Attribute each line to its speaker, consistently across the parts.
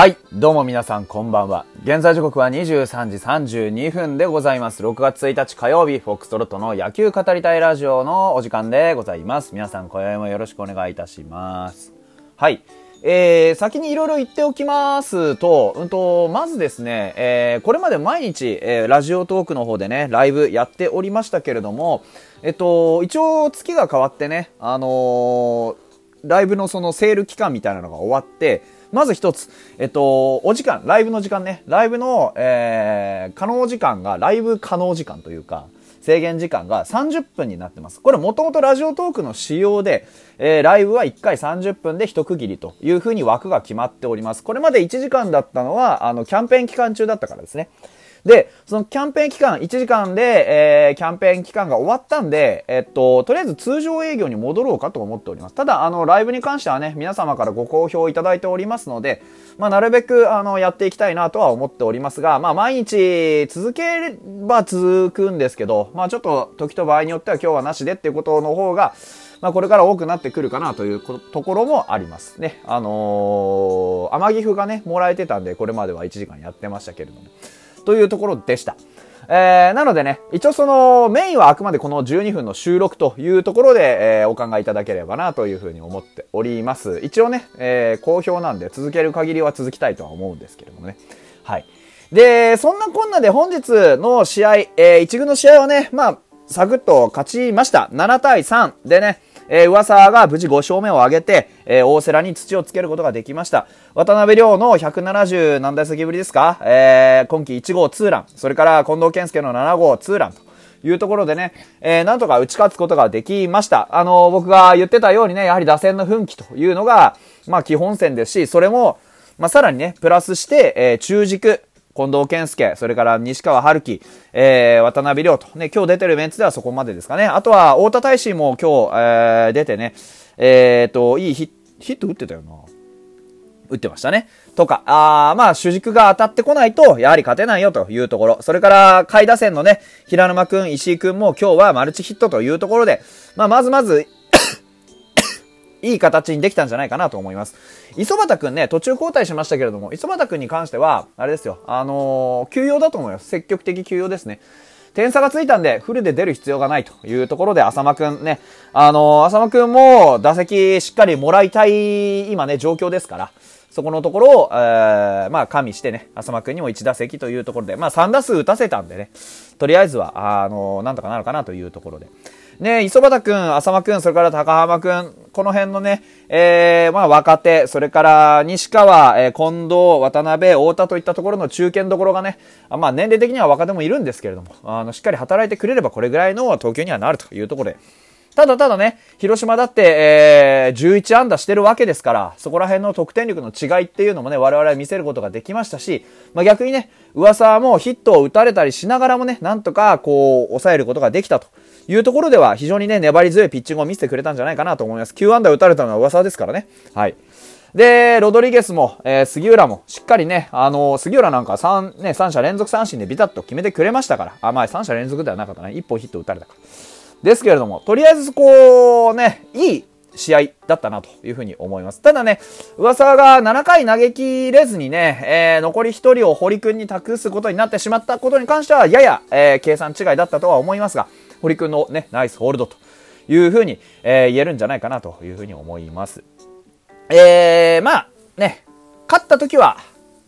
Speaker 1: はい。どうも皆さんこんばんは。現在時刻は23時32分でございます。6月1日火曜日、フォックストロットの野球語りたいラジオのお時間でございます。皆さん今宵もよろしくお願いいたします。はい。えー、先にいろいろ言っておきますと、うんと、まずですね、えー、これまで毎日、えー、ラジオトークの方でね、ライブやっておりましたけれども、えっと、一応月が変わってね、あのーライブのそのセール期間みたいなのが終わって、まず一つ、えっと、お時間、ライブの時間ね、ライブの、えー、可能時間が、ライブ可能時間というか、制限時間が30分になってます。これもともとラジオトークの仕様で、えー、ライブは1回30分で一区切りというふうに枠が決まっております。これまで1時間だったのは、あの、キャンペーン期間中だったからですね。で、そのキャンペーン期間、1時間で、えー、キャンペーン期間が終わったんで、えっと、とりあえず通常営業に戻ろうかと思っております。ただ、あの、ライブに関してはね、皆様からご好評いただいておりますので、まあ、なるべく、あの、やっていきたいなとは思っておりますが、まあ、毎日続ければ続くんですけど、まあ、ちょっと、時と場合によっては今日はなしでっていうことの方が、まあ、これから多くなってくるかなというところもありますね。あのー、天岐阜がね、もらえてたんで、これまでは1時間やってましたけれども。というところでした。えー、なのでね、一応そのメインはあくまでこの12分の収録というところで、えー、お考えいただければなというふうに思っております。一応ね、えー、好評なんで続ける限りは続きたいとは思うんですけれどもね。はい。で、そんなこんなで本日の試合、えー、一軍の試合はね、まあ、サクッと勝ちました。7対3でね、えー、噂が無事5勝目を挙げて、えー、大瀬良に土をつけることができました。渡辺亮の170何打席ぶりですか？えー、今季1号ツーラン、それから近藤健介の7号ツーランと。いうところでね、えー、なんとか打ち勝つことができました。あのー、僕が言ってたようにね、やはり打線の奮起というのが、まあ基本線ですし、それも、まあさらにね、プラスして、えー、中軸、近藤健介、それから西川春樹、えー、渡辺亮と、ね、今日出てるメンツではそこまでですかね。あとは、太田大使も今日、えー、出てね、えーと、いいヒッヒット打ってたよな。打ってましたね。とか、あまあ、主軸が当たってこないと、やはり勝てないよというところ。それから、下位打線のね、平沼くん、石井くんも今日はマルチヒットというところで、まあ、まずまず、いい形にできたんじゃないかなと思います。磯畑くんね、途中交代しましたけれども、磯畑くんに関しては、あれですよ、あのー、休養だと思います。積極的休養ですね。点差がついたんで、フルで出る必要がないというところで、浅間くんね、あのー、浅間くんも打席しっかりもらいたい、今ね、状況ですから、そこのところを、えー、まあ、加味してね、浅間くんにも1打席というところで、まあ、3打数打たせたんでね、とりあえずは、あのー、なんとかなるかなというところで。ね、磯畑くん、浅間くん、それから高浜くん、この辺のね、えー、まあ若手、それから西川、えー、近藤、渡辺、太田といったところの中堅どころがね、まあ年齢的には若手もいるんですけれども、あの、しっかり働いてくれればこれぐらいの東京にはなるというところで、ただただね、広島だって、えー、11安打してるわけですから、そこら辺の得点力の違いっていうのもね、我々は見せることができましたし、まあ逆にね、噂もヒットを打たれたりしながらもね、なんとかこう、抑えることができたというところでは、非常にね、粘り強いピッチングを見せてくれたんじゃないかなと思います。9安打打たれたのは噂ですからね。はい。で、ロドリゲスも、えー、杉浦も、しっかりね、あのー、杉浦なんか3、ね、3者連続三振でビタッと決めてくれましたから。あ、まあ3者連続ではなかったね。1本ヒット打たれたから。ですけれども、とりあえずこうね、いい試合だったなというふうに思います。ただね、噂が7回投げ切れずにね、えー、残り1人を堀君に託すことになってしまったことに関しては、やや、えー、計算違いだったとは思いますが、堀君のね、ナイスホールドというふうに、えー、言えるんじゃないかなというふうに思います。えー、まあ、ね、勝った時は、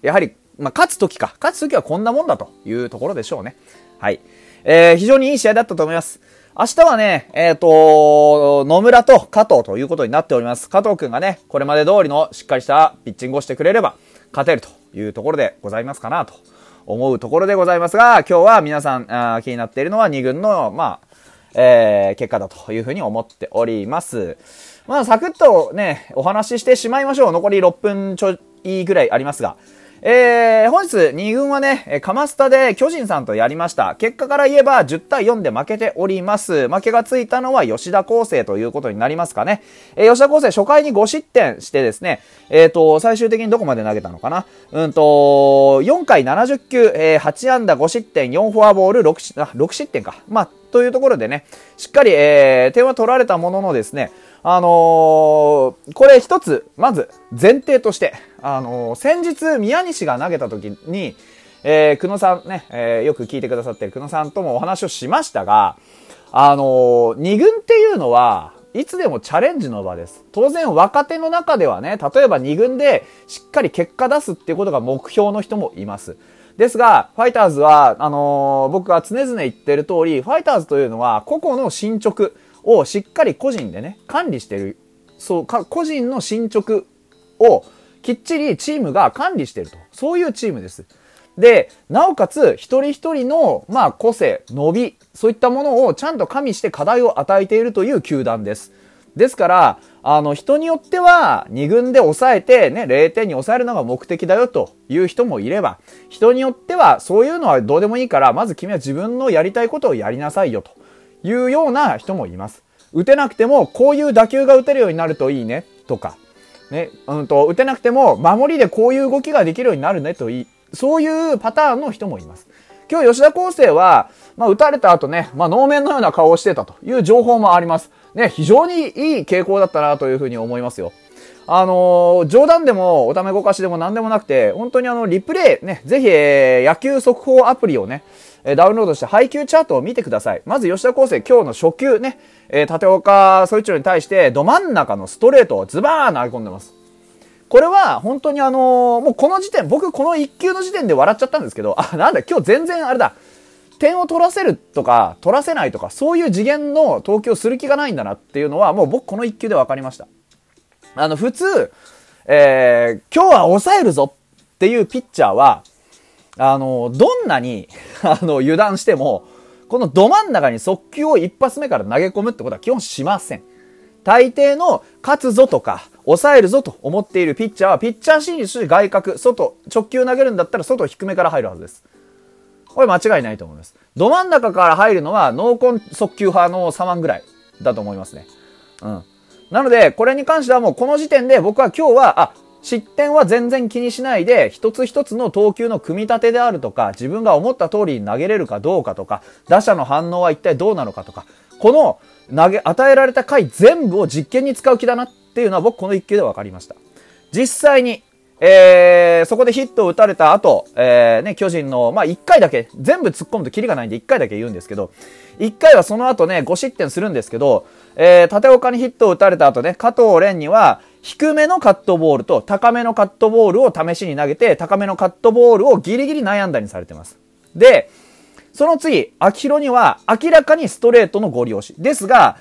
Speaker 1: やはり、まあ、勝つ時か、勝つ時はこんなもんだというところでしょうね。はい。えー、非常にいい試合だったと思います。明日はね、えっ、ー、と、野村と加藤ということになっております。加藤くんがね、これまで通りのしっかりしたピッチングをしてくれれば、勝てるというところでございますかなと思うところでございますが、今日は皆さんあ気になっているのは2軍の、まあ、えー、結果だというふうに思っております。まあ、サクッとね、お話ししてしまいましょう。残り6分ちょいぐらいありますが。えー、本日2軍はね、カマスタで巨人さんとやりました。結果から言えば10対4で負けております。負けがついたのは吉田康生ということになりますかね。えー、吉田康生初回に5失点してですね、えっ、ー、と、最終的にどこまで投げたのかなうんと、4回70球、えー、8安打5失点、4フォアボール6、あ6失点か。まあ、というところでね、しっかり、えー、点は取られたもののですね、あのー、これ一つ、まず前提として、あのー、先日宮西が投げた時に、えー、久野さんね、えー、よく聞いてくださってる久野さんともお話をしましたが、あのー、二軍っていうのは、いつでもチャレンジの場です。当然若手の中ではね、例えば2軍でしっかり結果出すっていうことが目標の人もいます。ですが、ファイターズは、あのー、僕が常々言ってる通り、ファイターズというのは個々の進捗をしっかり個人でね、管理してる。そう、か、個人の進捗をきっちりチームが管理してると。そういうチームです。で、なおかつ、一人一人の、まあ、個性、伸び、そういったものをちゃんと加味して課題を与えているという球団です。ですから、あの、人によっては、2軍で抑えて、ね、0点に抑えるのが目的だよという人もいれば、人によっては、そういうのはどうでもいいから、まず君は自分のやりたいことをやりなさいよというような人もいます。打てなくても、こういう打球が打てるようになるといいね、とか、ね、うんと、打てなくても、守りでこういう動きができるようになるねといい、そういうパターンの人もいます。今日吉田康生は、まあ、打たれた後ね、まあ、能面のような顔をしてたという情報もあります。ね、非常にいい傾向だったなというふうに思いますよ。あの、冗談でも、おためごかしでも何でもなくて、本当にあの、リプレイ、ね、ぜひ、えー、野球速報アプリをね、えダウンロードして配球チャートを見てください。まず吉田康生、今日の初球ね、えー、立岡総一郎に対して、ど真ん中のストレートをズバーン投げ込んでます。これは本当にあのー、もうこの時点、僕この1球の時点で笑っちゃったんですけど、あ、なんだ、今日全然あれだ、点を取らせるとか、取らせないとか、そういう次元の投球をする気がないんだなっていうのは、もう僕この1球で分かりました。あの、普通、えー、今日は抑えるぞっていうピッチャーは、あの、どんなに、あの、油断しても、このど真ん中に速球を一発目から投げ込むってことは基本しません。大抵の勝つぞとか、抑えるぞと思っているピッチャーは、ピッチャー心理として外角、外、直球投げるんだったら外低めから入るはずです。これ間違いないと思います。ど真ん中から入るのは、濃厚速球派の3万ぐらいだと思いますね。うん。なので、これに関してはもうこの時点で僕は今日は、あ、失点は全然気にしないで、一つ一つの投球の組み立てであるとか、自分が思った通りに投げれるかどうかとか、打者の反応は一体どうなのかとか、この投げ、与えられた回全部を実験に使う気だなっていうのは僕この一球で分かりました。実際に、えー、そこでヒットを打たれた後、えー、ね、巨人の、まあ、1回だけ、全部突っ込むとキリがないんで1回だけ言うんですけど、1回はその後ね、5失点するんですけど、えー、縦岡にヒットを打たれた後ね、加藤蓮には、低めのカットボールと高めのカットボールを試しに投げて、高めのカットボールをギリギリ悩んだにされてます。で、その次、秋広には明らかにストレートのご利用し。ですが、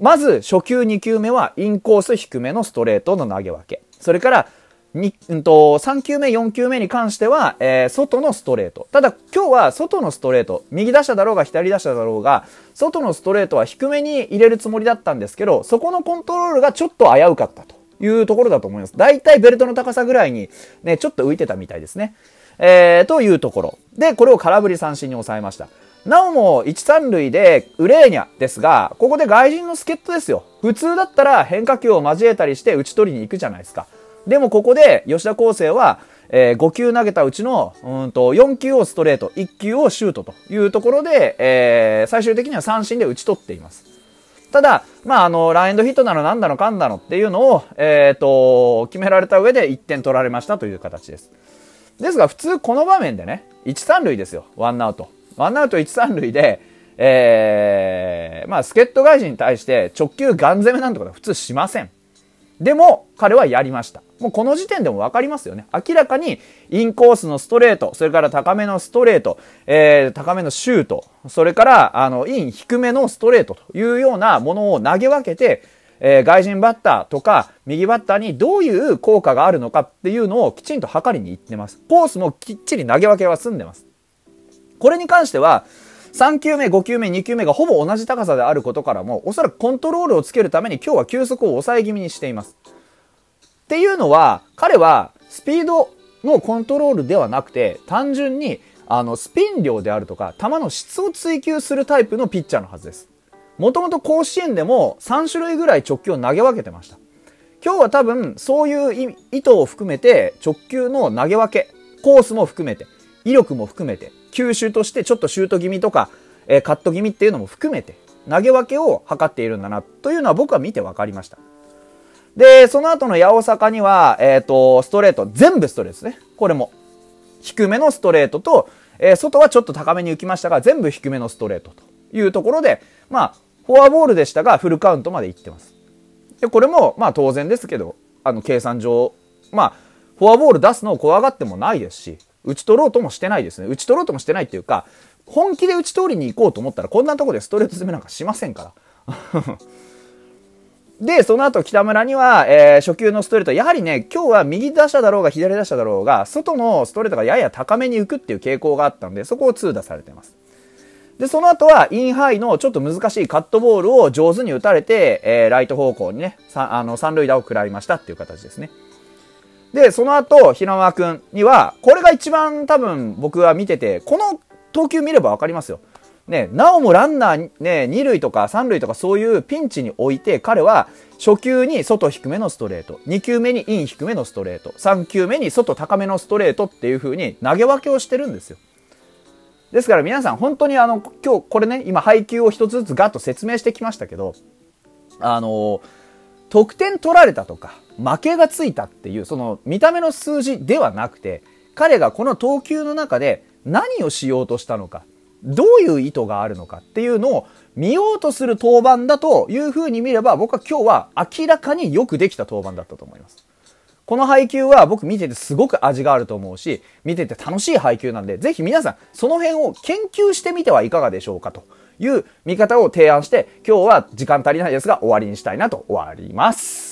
Speaker 1: まず初球2球目はインコース低めのストレートの投げ分け。それから、に、うんと、3球目、4球目に関しては、えー、外のストレート。ただ、今日は外のストレート、右打者だろうが左打者だろうが、外のストレートは低めに入れるつもりだったんですけど、そこのコントロールがちょっと危うかったというところだと思います。だいたいベルトの高さぐらいに、ね、ちょっと浮いてたみたいですね。えー、というところ。で、これを空振り三振に抑えました。なおも1、3塁でウレーニャですが、ここで外人の助っ人ですよ。普通だったら変化球を交えたりして打ち取りに行くじゃないですか。でもここで吉田康生は、えー、5球投げたうちの、うんと、4球をストレート、1球をシュートというところで、えー、最終的には三振で打ち取っています。ただ、まあ、あの、ランエンドヒットなのなのかんだのっていうのを、えっ、ー、と、決められた上で1点取られましたという形です。ですが、普通この場面でね、1、3塁ですよ。ワンアウト。ワンアウト1、3塁で、えー、まあ、助っ人外人に対して直球ガン攻めなんてことは普通しません。でも、彼はやりました。もうこの時点でも分かりますよね。明らかにインコースのストレート、それから高めのストレート、えー、高めのシュート、それから、あの、イン低めのストレートというようなものを投げ分けて、えー、外人バッターとか右バッターにどういう効果があるのかっていうのをきちんと測りに行ってます。コースもきっちり投げ分けは済んでます。これに関しては、3球目、5球目、2球目がほぼ同じ高さであることからも、おそらくコントロールをつけるために今日は球速を抑え気味にしています。っていうのは、彼はスピードのコントロールではなくて、単純にあのスピン量であるとか、球の質を追求するタイプのピッチャーのはずです。もともと甲子園でも3種類ぐらい直球を投げ分けてました。今日は多分そういう意図を含めて直球の投げ分け、コースも含めて、威力も含めて、吸収としてちょっとシュート気味とか、えー、カット気味っていうのも含めて、投げ分けを図っているんだなというのは僕は見て分かりました。で、その後の八尾坂には、えっ、ー、と、ストレート、全部ストレートですね。これも。低めのストレートと、えー、外はちょっと高めに浮きましたが、全部低めのストレートというところで、まあ、フォアボールでしたが、フルカウントまでいってます。で、これも、まあ当然ですけど、あの、計算上、まあ、フォアボール出すのを怖がってもないですし、打ち取ろうともしてないですね。打ち取ろうともしてないっていうか、本気で打ち取りに行こうと思ったら、こんなとこでストレート攻めなんかしませんから。で、その後北村には、えー、初球のストレート、やはりね、今日は右打者だろうが左打者だろうが、外のストレートがやや高めに浮くっていう傾向があったんで、そこを2打されてます。で、その後はインハイのちょっと難しいカットボールを上手に打たれて、えー、ライト方向にね、さあの三塁打を食らいましたっていう形ですね。で、その後、平間くんには、これが一番多分僕は見てて、この投球見ればわかりますよ。ね、なおもランナー、ね、2塁とか3塁とかそういうピンチに置いて、彼は初球に外低めのストレート、2球目にイン低めのストレート、3球目に外高めのストレートっていう風に投げ分けをしてるんですよ。ですから皆さん本当にあの、今日これね、今配球を一つずつガッと説明してきましたけど、あの、得点取られたとか、負けがついたっていう、その見た目の数字ではなくて、彼がこの投球の中で何をしようとしたのか、どういう意図があるのかっていうのを見ようとする登板だというふうに見れば僕は今日は明らかによくできた登板だったと思います。この配球は僕見ててすごく味があると思うし、見てて楽しい配球なんで、ぜひ皆さんその辺を研究してみてはいかがでしょうかという見方を提案して、今日は時間足りないですが終わりにしたいなと終わります。